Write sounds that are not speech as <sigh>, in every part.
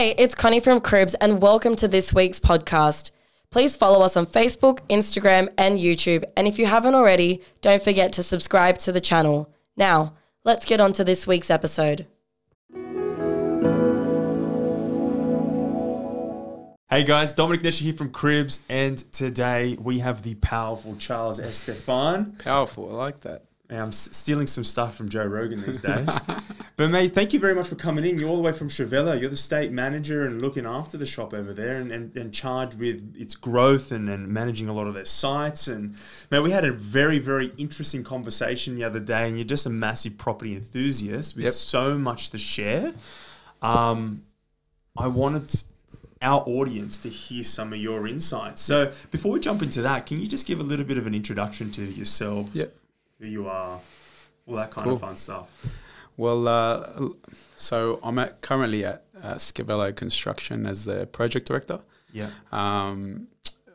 Hey, it's Connie from Cribs, and welcome to this week's podcast. Please follow us on Facebook, Instagram, and YouTube. And if you haven't already, don't forget to subscribe to the channel. Now, let's get on to this week's episode. Hey guys, Dominic Nesher here from Cribs, and today we have the powerful Charles Estefan. Powerful, I like that. I'm stealing some stuff from Joe Rogan these days. <laughs> but mate, thank you very much for coming in. You're all the way from Trevella. You're the state manager and looking after the shop over there and, and, and charged with its growth and, and managing a lot of their sites. And mate, we had a very, very interesting conversation the other day and you're just a massive property enthusiast with yep. so much to share. Um, I wanted our audience to hear some of your insights. So before we jump into that, can you just give a little bit of an introduction to yourself? Yep who you are, all that kind cool. of fun stuff. Well, uh, so I'm at, currently at uh, Scavello Construction as the project director. Yeah. Um,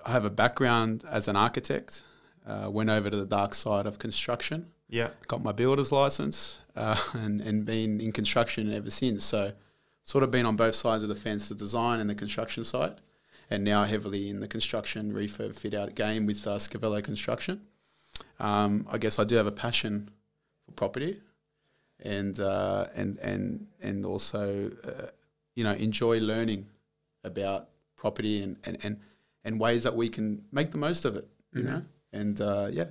I have a background as an architect. Uh, went over to the dark side of construction. Yeah. Got my builder's license uh, <laughs> and, and been in construction ever since. So, sort of been on both sides of the fence, the design and the construction side, and now heavily in the construction refurb fit out game with uh, Scavello Construction um, I guess I do have a passion for property, and uh, and and and also uh, you know enjoy learning about property and, and, and, and ways that we can make the most of it. You mm-hmm. know, and uh, yeah.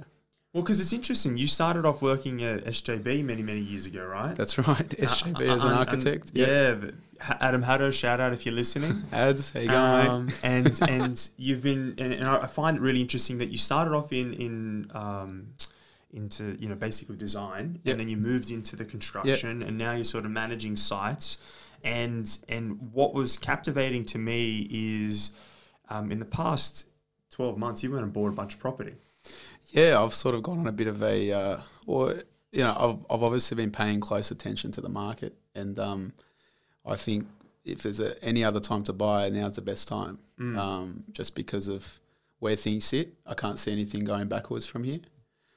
Well, because it's interesting. You started off working at SJB many, many years ago, right? That's right. SJB uh, as an architect. yeah. yeah. Adam Haddo, shout out if you're listening. <laughs> Ads, how you going, um, mate? and <laughs> and you've been, and, and, I find it really interesting that you started off in in um, into you know basically design, yep. and then you moved into the construction, yep. and now you're sort of managing sites. And and what was captivating to me is um, in the past twelve months, you went and bought a bunch of property. Yeah, I've sort of gone on a bit of a, uh, or you know, I've, I've obviously been paying close attention to the market, and um, I think if there's a, any other time to buy, now's the best time. Mm. Um, just because of where things sit, I can't see anything going backwards from here.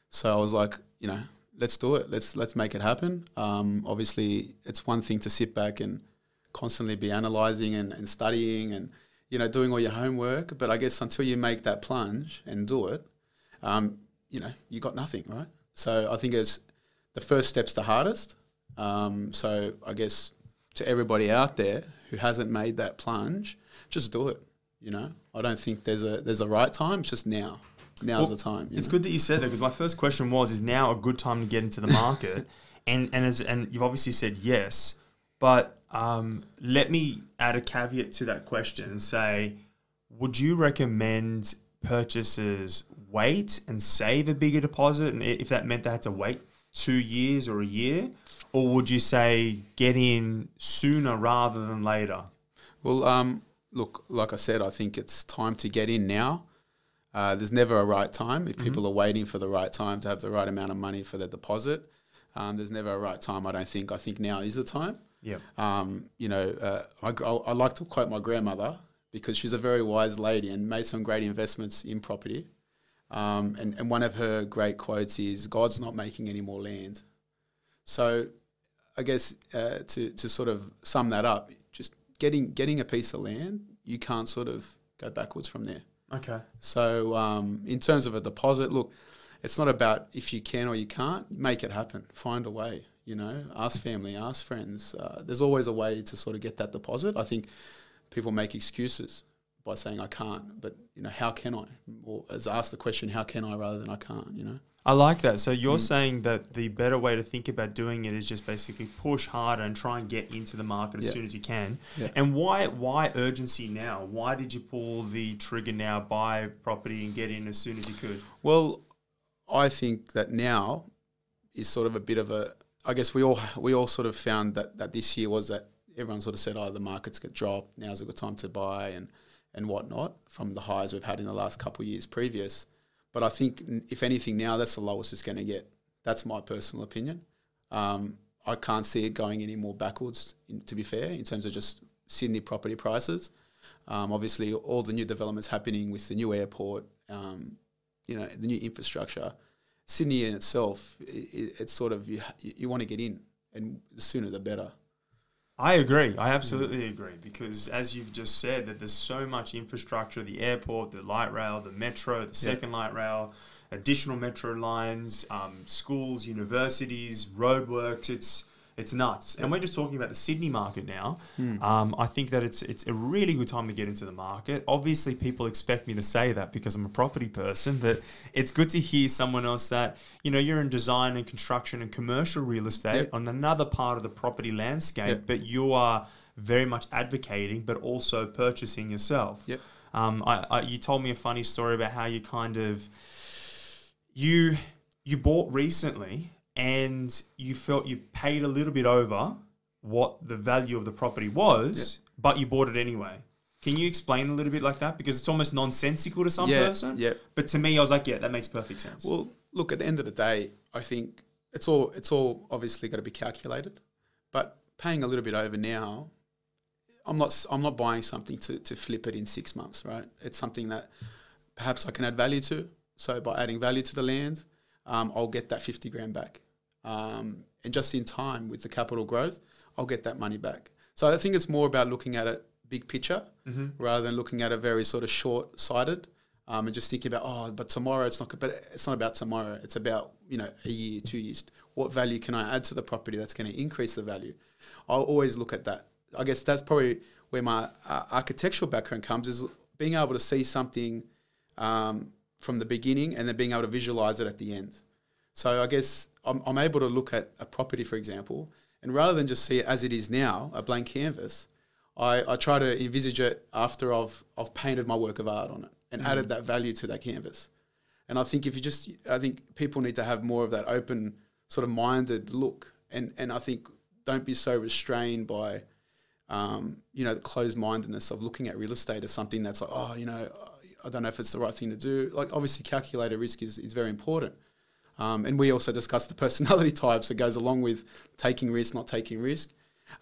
So I was like, you know, let's do it. Let's let's make it happen. Um, obviously, it's one thing to sit back and constantly be analyzing and, and studying and you know doing all your homework, but I guess until you make that plunge and do it, um, you know, you got nothing, right? So I think as the first step's the hardest. Um, so I guess to everybody out there who hasn't made that plunge, just do it. You know, I don't think there's a there's a right time. It's just now. Now's well, the time. It's know? good that you said that because my first question was: Is now a good time to get into the market? <laughs> and and as and you've obviously said yes, but um, let me add a caveat to that question and say, would you recommend purchasers wait and save a bigger deposit, and if that meant they had to wait two years or a year, or would you say get in sooner rather than later? Well, um, look, like I said, I think it's time to get in now. Uh, there's never a right time. If mm-hmm. people are waiting for the right time to have the right amount of money for their deposit, um, there's never a right time. I don't think. I think now is the time. Yeah. Um, you know, uh, I, I, I like to quote my grandmother because she's a very wise lady and made some great investments in property. Um, and, and one of her great quotes is, God's not making any more land. So I guess uh, to, to sort of sum that up, just getting, getting a piece of land, you can't sort of go backwards from there. Okay. So um, in terms of a deposit, look, it's not about if you can or you can't, make it happen. Find a way, you know, ask family, ask friends. Uh, there's always a way to sort of get that deposit. I think people make excuses by saying I can't, but you know, how can I? Or as ask the question, how can I rather than I can't, you know? I like that. So you're mm. saying that the better way to think about doing it is just basically push harder and try and get into the market as yeah. soon as you can. Yeah. And why why urgency now? Why did you pull the trigger now, buy property and get in as soon as you could? Well, I think that now is sort of a bit of a I guess we all we all sort of found that that this year was that everyone sort of said, "Oh, the market's got dropped. Now's a good time to buy," and and whatnot from the highs we've had in the last couple of years previous. But I think if anything now, that's the lowest it's going to get. That's my personal opinion. Um, I can't see it going any more backwards. In, to be fair, in terms of just Sydney property prices, um, obviously all the new developments happening with the new airport, um, you know, the new infrastructure. Sydney in itself, it, it's sort of you, you want to get in, and the sooner the better. I agree. I absolutely agree because, as you've just said, that there's so much infrastructure: the airport, the light rail, the metro, the second light rail, additional metro lines, um, schools, universities, roadworks. It's it's nuts. And we're just talking about the Sydney market now. Um, I think that it's it's a really good time to get into the market. Obviously, people expect me to say that because I'm a property person, but it's good to hear someone else that you know you're in design and construction and commercial real estate Yep. on another part of the property landscape, Yep. but you are very much advocating, but also purchasing yourself. Yep. Um, I, I, you told me a funny story about how you kind of you you bought recently and you felt you paid a little bit over what the value of the property was, but you bought it anyway. Can you explain a little bit like that because it's almost nonsensical to some Yeah, person? yeah. But to me, I was like, yeah, that makes perfect sense. Well, look, at the end of the day, I think it's all it's all obviously got to be calculated, but paying a little bit over now, I'm not I'm not buying something to, to flip it in six months, right? It's something that perhaps I can add value to. So by adding value to the land, um, I'll get that fifty grand back, um, and just in time with the capital growth, I'll get that money back. So I think it's more about looking at it big picture rather than looking at it very sort of short sighted um, and just thinking about oh, but tomorrow it's not. good. But it's not about tomorrow. It's about you know a year, two years. What value can I add to the property that's going to increase the value? I'll always look at that. I guess that's probably where my uh, architectural background comes is being able to see something um, from the beginning and then being able to visualize it at the end. So I guess I'm, I'm able to look at a property, for example, and rather than just see it as it is now, a blank canvas, I, I try to envisage it after I've, I've painted my work of art on it and added that value to that canvas. And I think if you just, I think people need to have more of that open, sort of minded look. And, and I think don't be so restrained by, um, you know, the closed mindedness of looking at real estate as something that's like, oh, you know, I don't know if it's the right thing to do. Like, obviously, calculated risk is, is very important. Um, and we also discussed the personality <laughs> types that goes along with taking risk, not taking risk.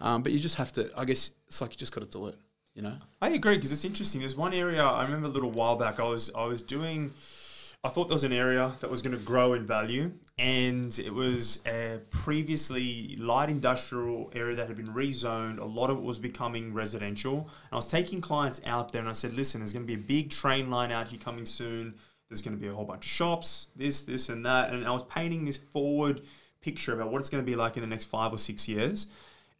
Um, but you just have to, I guess, it's like you just got to do it, you know? I agree because it's interesting. There's one area I remember a little while back. I was I was doing. I thought there was an area that was going to grow in value, and it was a previously light industrial area that had been rezoned. A lot of it was becoming residential. And I was taking clients out there, and I said, "Listen, there's going to be a big train line out here coming soon. There's going to be a whole bunch of shops, this, this, and that." And I was painting this forward picture about what it's going to be like in the next five or six years.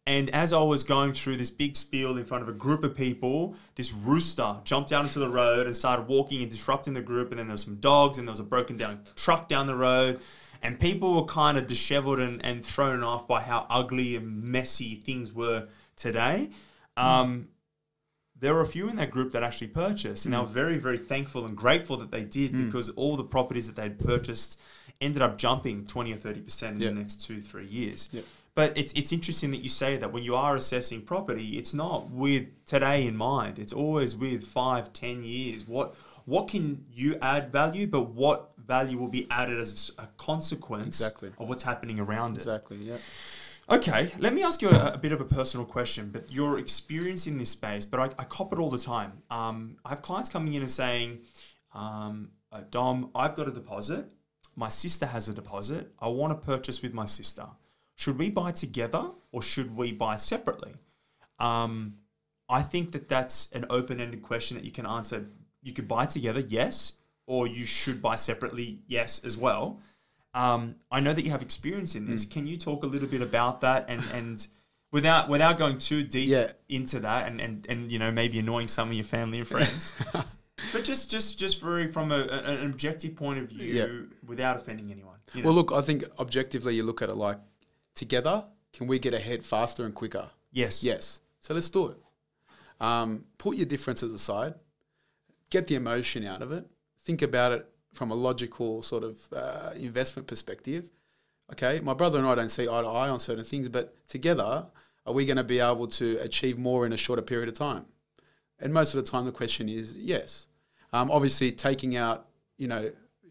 And as I was going through this big spiel in front of a group of people, this rooster jumped out into the road and started walking and disrupting the group. And then there was some dogs and there was a broken down truck down the road. And people were kind of disheveled and, and thrown off by how ugly and messy things were today. Um, there were a few in that group that actually purchased, and I was mm. very, very thankful and grateful that they did mm. because all the properties that they'd purchased ended up jumping 20 or 30% in Yeah. the next two, three years. Yeah. But it's, it's interesting that you say that when you are assessing property, it's not with today in mind. It's always with five, ten years. What what can you add value, but what value will be added as a consequence Exactly. of what's happening around it? Exactly, yeah. Okay, let me ask you a, a bit of a personal question, but your experience in this space, but I, I cop it all the time. Um, I have clients coming in and saying, um, uh, Dom, I've got a deposit. My sister has a deposit. I want to purchase with my sister. Should we buy together or should we buy separately? Um, I think that that's an open ended question that you can answer. You could buy together, yes, or you should buy separately, yes, as well. Um, I know that you have experience in Mm. this. Can you talk a little bit about that and, and without without going too deep Yeah. into that and, and, and you know maybe annoying some of your family and friends, <laughs> but just just just very from a, a- an objective point of view Yeah. without offending anyone. you know? Well, look, I think objectively you look at it like together, can we get ahead faster and quicker? yes, Yes. So let's do it. Um, put your differences aside, get the emotion out of it, think about it from a logical sort of uh, investment perspective. Okay, my brother and I don't see eye to eye on certain things, but together, are we going to be able to achieve more in a shorter period of time? And most of the time, the question is yes. Um, obviously, taking out, you know,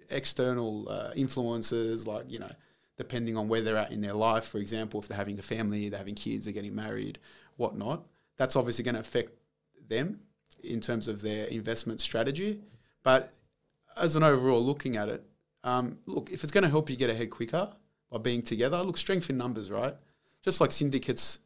external uh, influences like, you know, depending on where they're at in their life, for example, if they're having a family, they're having kids, they're getting married, whatnot, that's obviously going to affect them in terms of their investment strategy. But as an overall looking at it, um, look, if it's going to help you get ahead quicker by being together, look, strength in numbers, right? Just like syndicates,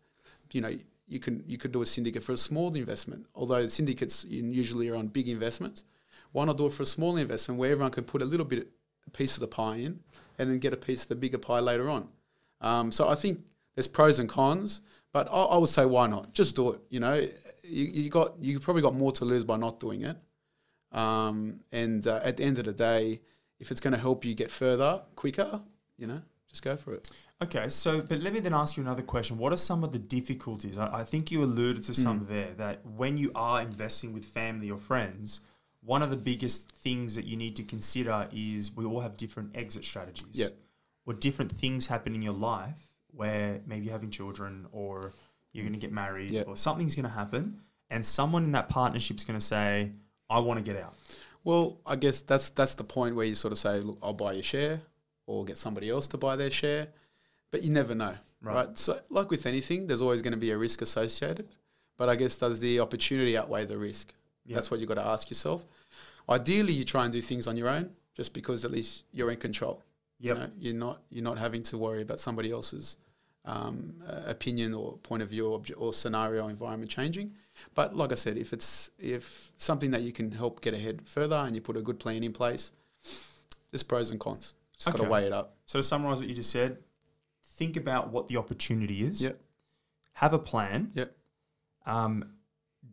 you know, you can you could do a syndicate for a small investment. Although syndicates usually are on big investments, why not do it for a small investment where everyone can put a little bit a piece of the pie in, and then get a piece of the bigger pie later on. Um, so I think there's pros and cons, but I, I, would say why not? Just do it. You know, you, you got you probably got more to lose by not doing it. Um, and uh, at the end of the day, if it's going to help you get further quicker, you know, just go for it. Okay, so but let me then ask you another question. What are some of the difficulties? I, I think you alluded to some mm. there that when you are investing with family or friends, one of the biggest things that you need to consider is we all have different exit strategies. Yep. Or different things happen in your life where maybe you're having children or you're going to get married yep. or something's going to happen and someone in that partnership is going to say, I want to get out. Well, I guess that's that's the point where you sort of say, look, I'll buy your share or get somebody else to buy their share, but you never know, right? right? So, like with anything, there's always going to be a risk associated, but I guess does the opportunity outweigh the risk? Yep. That's what you've got to ask yourself. Ideally, you try and do things on your own, just because at least you're in control. Yep. You know, you're not you're not having to worry about somebody else's um, opinion or point of view or, or scenario environment changing. But like I said, if it's if something that you can help get ahead further and you put a good plan in place, there's pros and cons. Just okay. got to weigh it up. So to summarize what you just said, think about what the opportunity is. Yep. Have a plan. Yep. Um,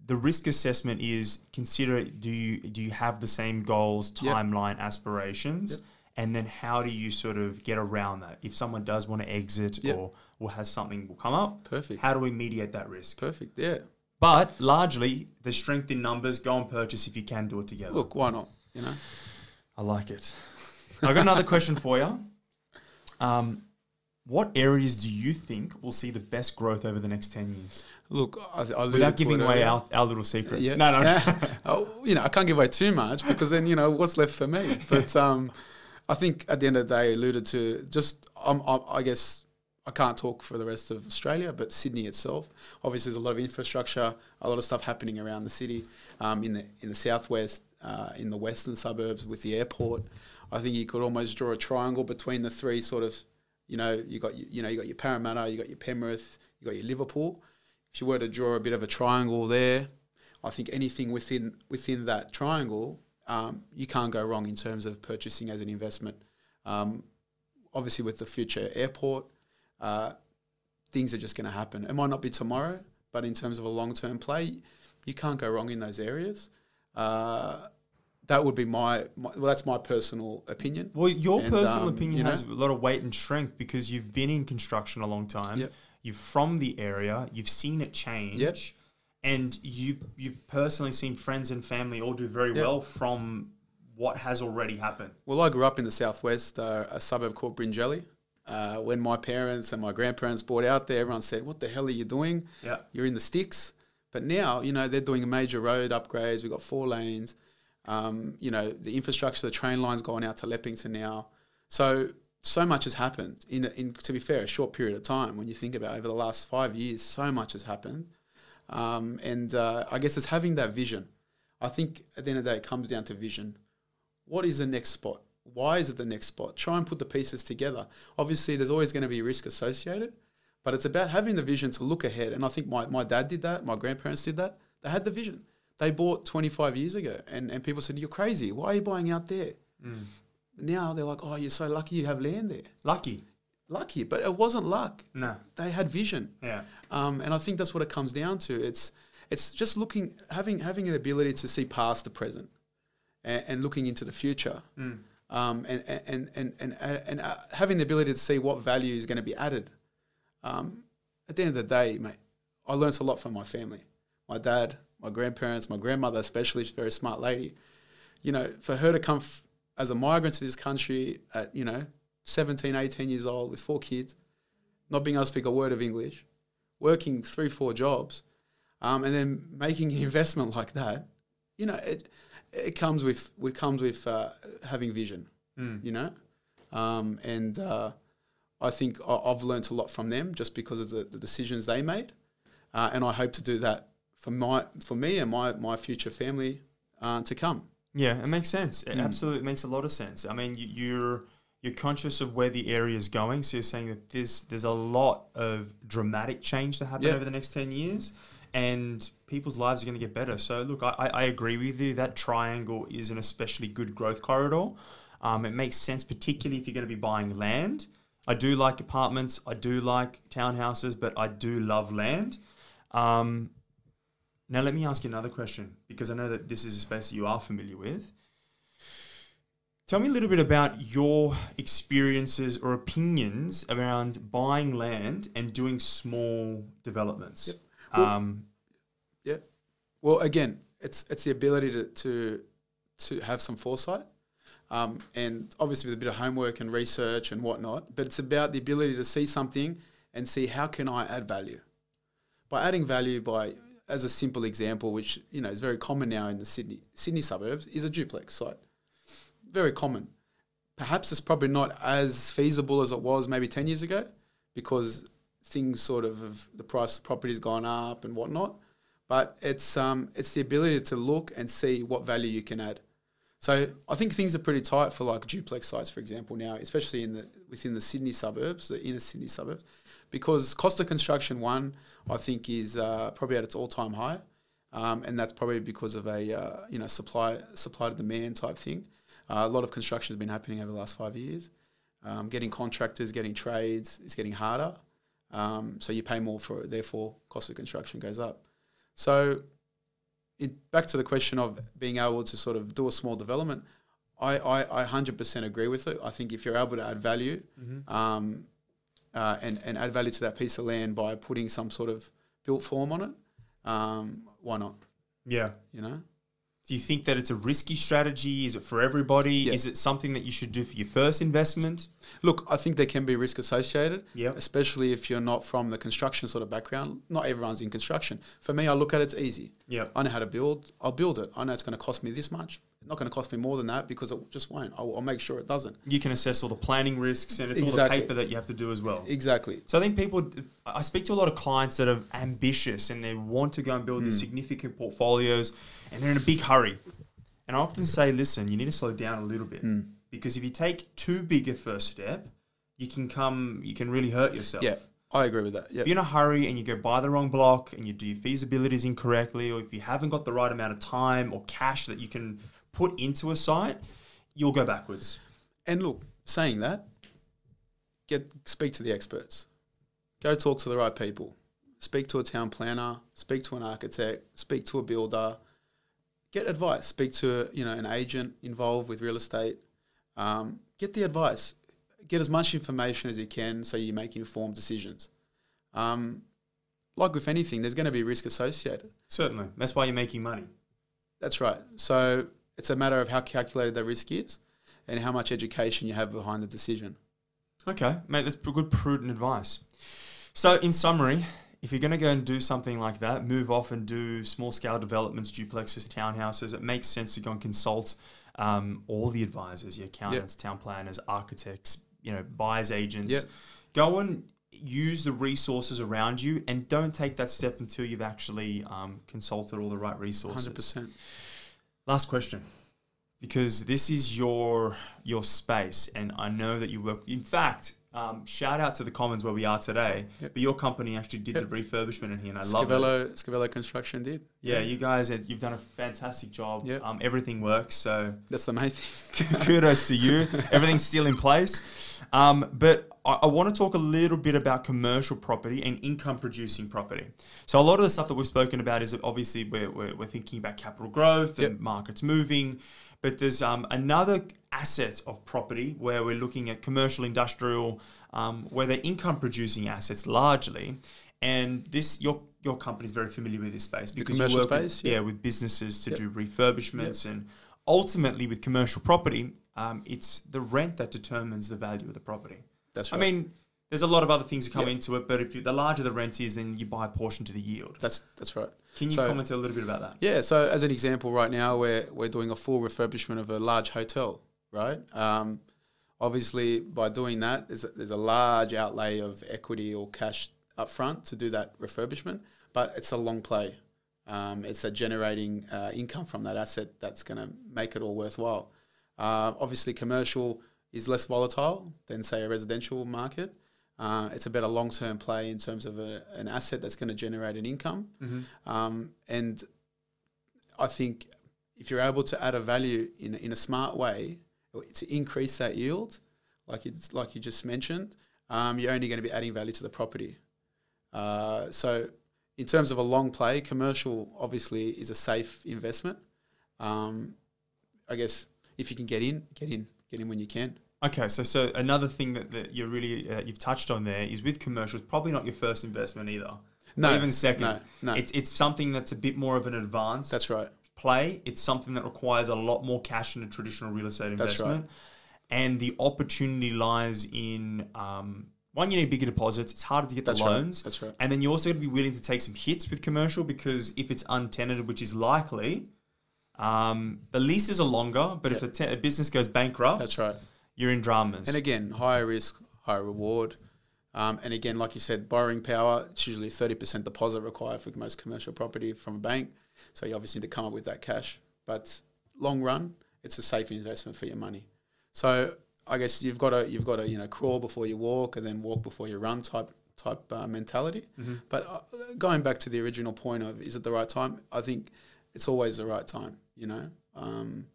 the risk assessment is consider do you do you have the same goals, timeline, yep. aspirations, yep. and then how do you sort of get around that? If someone does want to exit or or has something will come up, perfect. How do we mediate that risk? Perfect. Yeah. But largely, the strength in numbers. Go and purchase if you can do it together. Look, why not? You know, I like it. I got another question for you. Um, what areas do you think will see the best growth over the next ten years? Look, I, I without giving away our, our little secrets. Yeah. No, no. Yeah. <laughs> oh, you know, I can't give away too much because then you know what's left for me. <laughs> But um, I think at the end of the day, alluded to just um, I, I guess I can't talk for the rest of Australia, but Sydney itself, obviously, there's a lot of infrastructure, a lot of stuff happening around the city. Um, in the in the southwest, uh, in the western suburbs, with the airport, I think you could almost draw a triangle between the three sort of, you know, you got you know you got your Parramatta, you got your Penrith, you got your Liverpool. If you were to draw a bit of a triangle there, I think anything within within that triangle, um, you can't go wrong in terms of purchasing as an investment. Um, obviously, with the future airport uh, things are just going to happen. It might not be tomorrow, but in terms of a long term play, you can't go wrong in those areas. Uh, that would be my, my, well that's my personal opinion well your and, personal um, opinion you know, has a lot of weight and strength because you've been in construction a long time yep. you're from the area you've seen it change yep. and you've you've personally seen friends and family all do very yep. well from what has already happened well i grew up in the southwest uh, a suburb called Bringelly uh, when my parents and my grandparents bought out there, everyone said, "What the hell are you doing? Yeah. You're in the sticks." But now, you know, they're doing a major road upgrades. We've got four lanes. Um, you know, the infrastructure, the train lines going out to Leppington now. So so much has happened in, in to be fair, a short period of time. When you think about it, over the last five years, so much has happened. Um, and uh, I guess it's having that vision. I think at the end of the day, it comes down to vision. What is the next spot? Why is it the next spot? Try and put the pieces together. Obviously, there's always going to be risk associated, but it's about having the vision to look ahead. And I think my, my dad did that, my grandparents did that. They had the vision. They bought 25 years ago, and, and people said, You're crazy. Why are you buying out there? Mm. Now they're like, Oh, you're so lucky you have land there. Lucky. Lucky, but it wasn't luck. No. They had vision. Yeah. Um, and I think that's what it comes down to. It's it's just looking having having the ability to see past the present and, and looking into the future. Mm um, and, and, and, and, and uh, having the ability to see what value is going to be added. Um, at the end of the day, mate, I learnt a lot from my family. My dad, my grandparents, my grandmother, especially, she's a very smart lady. You know, for her to come f- as a migrant to this country at, you know, 17, 18 years old with four kids, not being able to speak a word of English, working three, four jobs, um, and then making an <laughs> investment like that, you know, it, it comes with it comes with uh, having vision, mm. you know, um, and uh, I think I've learned a lot from them just because of the, the decisions they made, uh, and I hope to do that for my for me and my my future family uh, to come. Yeah, it makes sense. It mm. absolutely makes a lot of sense. I mean, you, you're You're conscious of where the area is going, so you're saying that there's there's a lot of dramatic change to happen Yeah. over the next ten years, and people's lives are going to get better. So look, I, I agree with you. That triangle is an especially good growth corridor. Um, it makes sense, particularly if you're going to be buying land. I do like apartments. I do like townhouses, but I do love land. Um, now, let me ask you another question because I know that this is a space that you are familiar with. Tell me a little bit about your experiences or opinions around buying land and doing small developments. Yep. Well- um, Yeah. Well, again, it's it's the ability to to to have some foresight, um, and obviously with a bit of homework and research and whatnot. But it's about the ability to see something and see how can I add value. By adding value, by as a simple example, which you know is very common now in the Sydney Sydney suburbs, is a duplex site. Very common. Perhaps it's probably not as feasible as it was maybe ten years ago, because things sort of the price of property's gone up and whatnot but it's um, it's the ability to look and see what value you can add. So I think things are pretty tight for like duplex sites, for example, now, especially in the within the Sydney suburbs, the inner Sydney suburbs, because cost of construction one I think is uh, probably at its all time high, um, and that's probably because of a uh, you know supply supply to demand type thing. Uh, a lot of construction has been happening over the last five years. Um, getting contractors, getting trades is getting harder. Um, so you pay more for it, therefore cost of construction goes up. So, it, back to the question of being able to sort of do a small development, I, I, I 100% agree with it. I think if you're able to add value um, uh, and, and add value to that piece of land by putting some sort of built form on it, um, why not? yeah. You know? Do you think that it's a risky strategy? Is it for everybody? Yeah. Is it something that you should do for your first investment? Look, I think there can be risk associated, Yep. especially if you're not from the construction sort of background. Not everyone's in construction. For me, I look at it, it's easy. Yep. I know how to build. I'll build it. I know it's going to cost me this much. Not going to cost me more than that because it just won't. I'll, I'll make sure it doesn't. You can assess all the planning risks and it's all the paper that you have to do as well. Exactly. So I think people, I speak to a lot of clients that are ambitious and they want to go and build Hmm. these significant portfolios and they're in a big hurry. And I often say, listen, you need to slow down a little bit Hmm. because if you take too big a first step, you can come, you can really hurt yourself. Yeah, I agree with that. Yeah. If you're in a hurry and you go buy the wrong block and you do your feasibilities incorrectly, or if you haven't got the right amount of time or cash that you can put into a site, you'll go backwards. And look, saying that, get speak to the experts. Go talk to the right people. Speak to a town planner. Speak to an architect. Speak to a builder. Get advice. Speak to you know an agent involved with real estate. Um, get the advice. Get as much information as you can so you make informed decisions. Um, like with anything, there's going to be risk associated. Certainly. That's why you're making money. That's right. So it's a matter of how calculated the risk is and how much education you have behind the decision. Okay, mate, that's good, prudent advice. So, in summary, if you're going to go and do something like that, move off and do small scale developments, duplexes, townhouses, it makes sense to go and consult um, all the advisors, your accountants, town planners, architects, you know, buyers agents. Yep. Go and use the resources around you and don't take that step until you've actually um, consulted all the right resources. 100%. Last question, because this is your your space, and I know that you work. In fact, um, shout out to the Commons where we are today. Yep. But your company actually did Yep. the refurbishment in here, and I love it. Scavello, Scavello Construction did. Yeah, you guys, you've done a fantastic job. Yep. Um, everything works, so That's amazing. <laughs> kudos to you. <laughs> Everything's still in place. Um, but I, I want to talk a little bit about commercial property and income producing property. So, a lot of the stuff that we've spoken about is that obviously we're, we're, we're thinking about capital growth and Yep. markets moving. But there's um, another asset of property where we're looking at commercial, industrial, um, where they're income producing assets largely. And this, your your company is very familiar with this space because commercial you work with- space, yeah, yeah. with businesses to Yep. do refurbishments and ultimately with commercial property, um, it's the rent that determines the value of the property. That's I mean, there's a lot of other things that come Yeah. into it, but if you, the larger the rent is, then you buy a portion to the yield. that's that's right. Can you So- comment a little bit about that? Yeah. So as an example, right now we're we're doing a full refurbishment of a large hotel. Right. Um, obviously, by doing that, there's a, there's a large outlay of equity or cash up front to do that refurbishment, but it's a long play. Um, it's a generating uh, income from that asset that's going to make it all worthwhile. Uh, obviously, commercial is less volatile than say a residential market. Uh, it's a better long term play in terms of a, an asset that's going to generate an income. Um, and I think if you're able to add a value in, a- in a smart way to increase that yield, like it's like you just mentioned, um, you're only going to be adding value to the property. Uh, so, in terms of a long play, commercial obviously is a safe investment. Um, I guess if you can get in, get in, get in when you can. Okay, so so another thing that, that you're really uh, you've touched on there is with commercials, probably not your first investment either. No, Not even second. no, no. It's it's something that's a bit more of an advanced That's right. play. It's something that requires a lot more cash than a traditional real estate That's right. investment. And the opportunity lies in um, one, you need bigger deposits. It's harder to get That's the right. loans. That's right. And then you're also got to be willing to take some hits with commercial because if it's untenanted, which is likely, um, the leases are longer. But if Yeah. a, te- a business goes bankrupt, That's right. you're in dramas. And again, higher risk, higher reward. Um, and again, like you said, borrowing power, it's usually 30% deposit required for most commercial property from a bank. So you obviously need to come up with that cash. But long run, it's a safe investment for your money. So I guess you've got to you've got to you know crawl before you walk and then walk before you run type type uh, mentality. But uh, going back to the original point of is it the right time? I think it's always the right time. You know, um,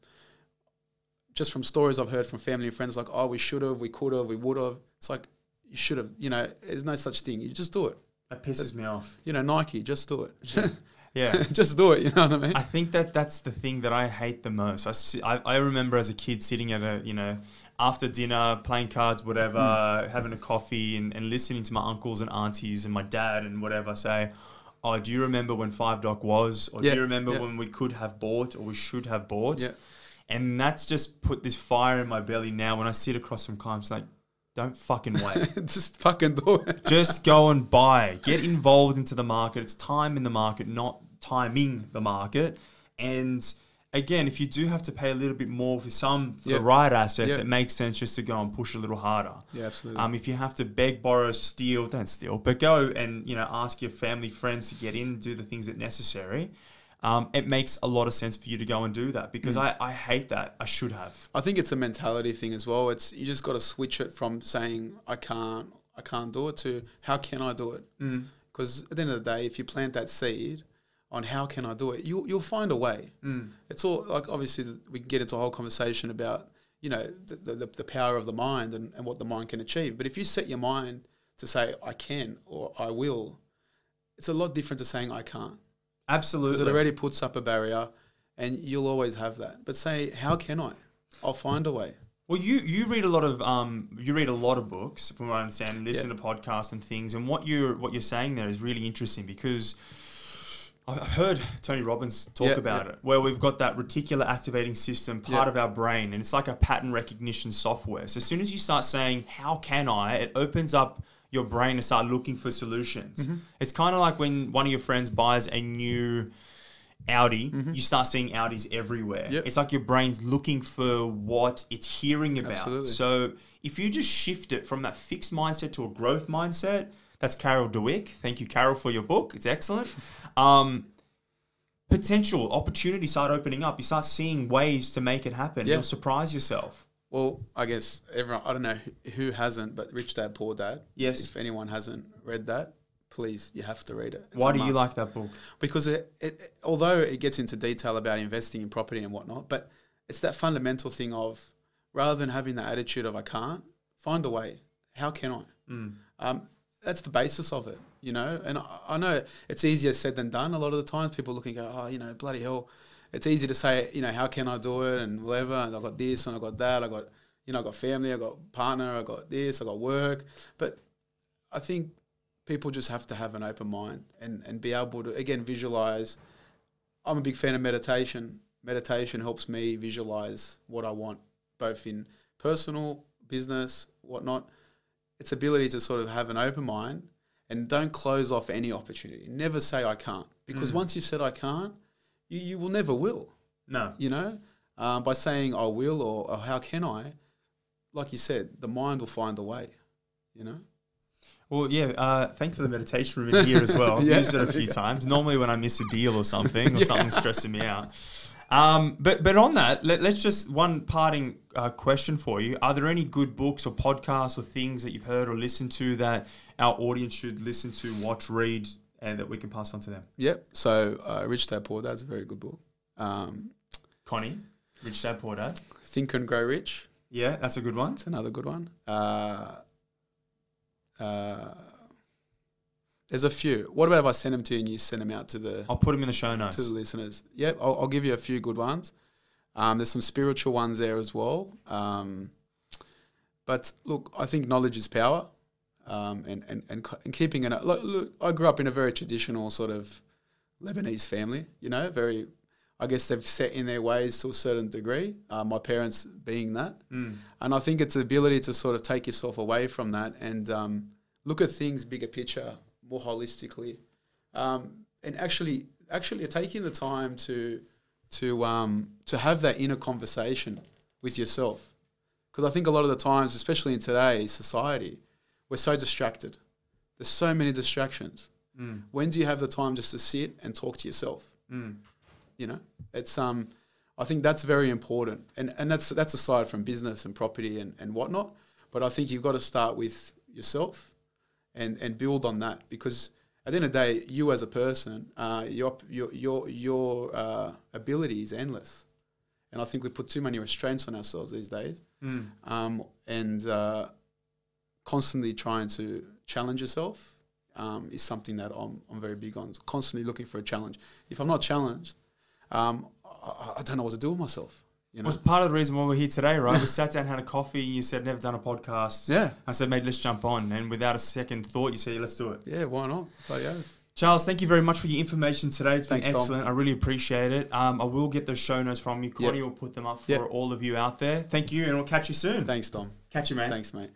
just from stories I've heard from family and friends, like, oh, we should have, we could have, we would have. It's like, you should have, you know, there's no such thing. You just do it. that pisses me off. You know, Nike, just do it. Yeah. <laughs> just do it, you know what I mean? I think that that's the thing that I hate the most. I, I, I remember as a kid sitting at a, you know, after dinner, playing cards, whatever, Hmm. having a coffee and, and listening to my uncles and aunties and my dad and whatever say, oh, do you remember when Five Dock was? Or Yeah, do you remember yeah. when we could have bought or we should have bought? Yeah. And that's just put this fire in my belly now when I sit across from clients like, don't fucking wait. <laughs> just fucking do it. just go and buy. Get involved into the market. It's time in the market, not timing the market. And again, if you do have to pay a little bit more for some for Yeah. the right assets, Yeah. it makes sense just to go and push a little harder. Yeah, absolutely. Um, if you have to beg, borrow, steal, don't steal, but go and you know ask your family, friends to get in, do the things that necessary. Um, it makes a lot of sense for you to go and do that because Mm. I, I hate that. I should have. I think it's a mentality thing as well. It's you just got to switch it from saying I can't, I can't do it to how can I do it? Mm. Because at the end of the day, if you plant that seed on how can I do it, you you'll find a way. Mm. It's all like obviously we can get into a whole conversation about you know the, the, the power of the mind and, and what the mind can achieve. But if you set your mind to say I can or I will, it's a lot different to saying I can't Absolutely. because it already puts up a barrier, and you'll always have that. But say how can I? I'll find a way. Well, you you read a lot of um you read a lot of books from what I understand, listen Yeah. to podcasts and things, and what you're what you're saying there is really interesting because I've heard Tony Robbins talk Yeah, about yeah. it, where we've got that reticular activating system, part Yeah. of our brain, and it's like a pattern recognition software. So as soon as you start saying "How can I," it opens up your brain to start looking for solutions. Mm-hmm. It's kind of like when one of your friends buys a new Audi, Mm-hmm. you start seeing Audis everywhere. Yep. It's like your brain's looking for what it's hearing about. Absolutely. So if you just shift it from that fixed mindset to a growth mindset, that's Carol Dweck. Thank you, Carol, for your book. It's excellent. Um, potential opportunities start opening up. You start seeing ways to make it happen. Yeah. You'll surprise yourself. Well, I guess everyone. I don't know who- hasn't, but Rich Dad Poor Dad. Yes. If anyone hasn't read that, please, you have to read it. It's Why do you like that book? because it, it, it- although it gets into detail about investing in property and whatnot, but it's that fundamental thing of rather than having the attitude of I can't, find a way. How can I? Mm. Um, that's the basis of it, you know. And I, I know it's easier said than done. A lot of the times, people look and go, "Oh, you know, bloody hell." It's easy to say, you know, how can I do it and whatever. And I got this and I got that. I got, you know, I got family. I got partner. I got this. I got work. But I think people just have to have an open mind and, and be able to again visualize. I'm a big fan of meditation. Meditation helps me visualize what I want, both in personal, business, whatnot. It's ability to sort of have an open mind and don't close off any opportunity. Never say I can't because Mm. once you've said I can't, you, you will never will. No. You know, um, by saying I will or, or how can I, like you said, the mind will find a way. You know. Well, yeah. Uh, thanks for the meditation room in here as well. <laughs> I've Yeah, used it a few <laughs> times. Normally, when I miss a deal or something, or <laughs> Yeah. something's stressing me out. Um, but but on that, let, us just one parting uh, question for you: Are there any good books or podcasts or things that you've heard or listened to that our audience should listen to, watch, read, and that we can pass on to them? Yep. So, uh, Rich Dad Poor Dad's a very good book. Um, Connie, Rich Dad Poor Dad. Think and Grow Rich. Yeah, that's a good one. It's another good one. Uh, uh, there's a few. What about if I send them to you and you send them out to the I'll put them in the show notes. to the listeners? Yep, I'll, I'll give you a few good ones. Um, there's some spiritual ones there as well. Um, but look, I think knowledge is power, um, and, and, and and keeping it. Look, look, I grew up in a very traditional sort of Lebanese family. You know, very. I guess they've set in their ways to a certain degree. Uh, my parents being that, Mm. and I think it's the ability to sort of take yourself away from that and um, look at things bigger picture, more holistically, um, and actually actually taking the time to to um, to have that inner conversation with yourself. Because I think a lot of the times, especially in today's society, we're so distracted. There's so many distractions. Mm. When do you have the time just to sit and talk to yourself? Mm. You know, it's um, I think that's very important, and and that's that's aside from business and property and and whatnot. But I think you've got to start with yourself, and and build on that because at the end of the day, you as a person, uh, your your your your uh, ability is endless, and I think we put too many restraints on ourselves these days, Mm. um, and uh, constantly trying to challenge yourself um, is something that I'm, I'm very big on. Constantly looking for a challenge. If I'm not challenged, um, I, I don't know what to do with myself. You know? was part of the reason why we're here today, right? we sat down, had a coffee. And you said never done a podcast. yeah, I said, mate, let's jump on. And without a second thought, you said, let's do it. yeah. Why not? But yeah, Charles, thank you very much for your information today. It's been Thanks, Dom. excellent. I really appreciate it. Um, I will get those show notes from you. Connie will put them up for Yep. all of you out there. Thank you, and we'll catch you soon. thanks, Dom. Catch you, mate. Thanks, mate.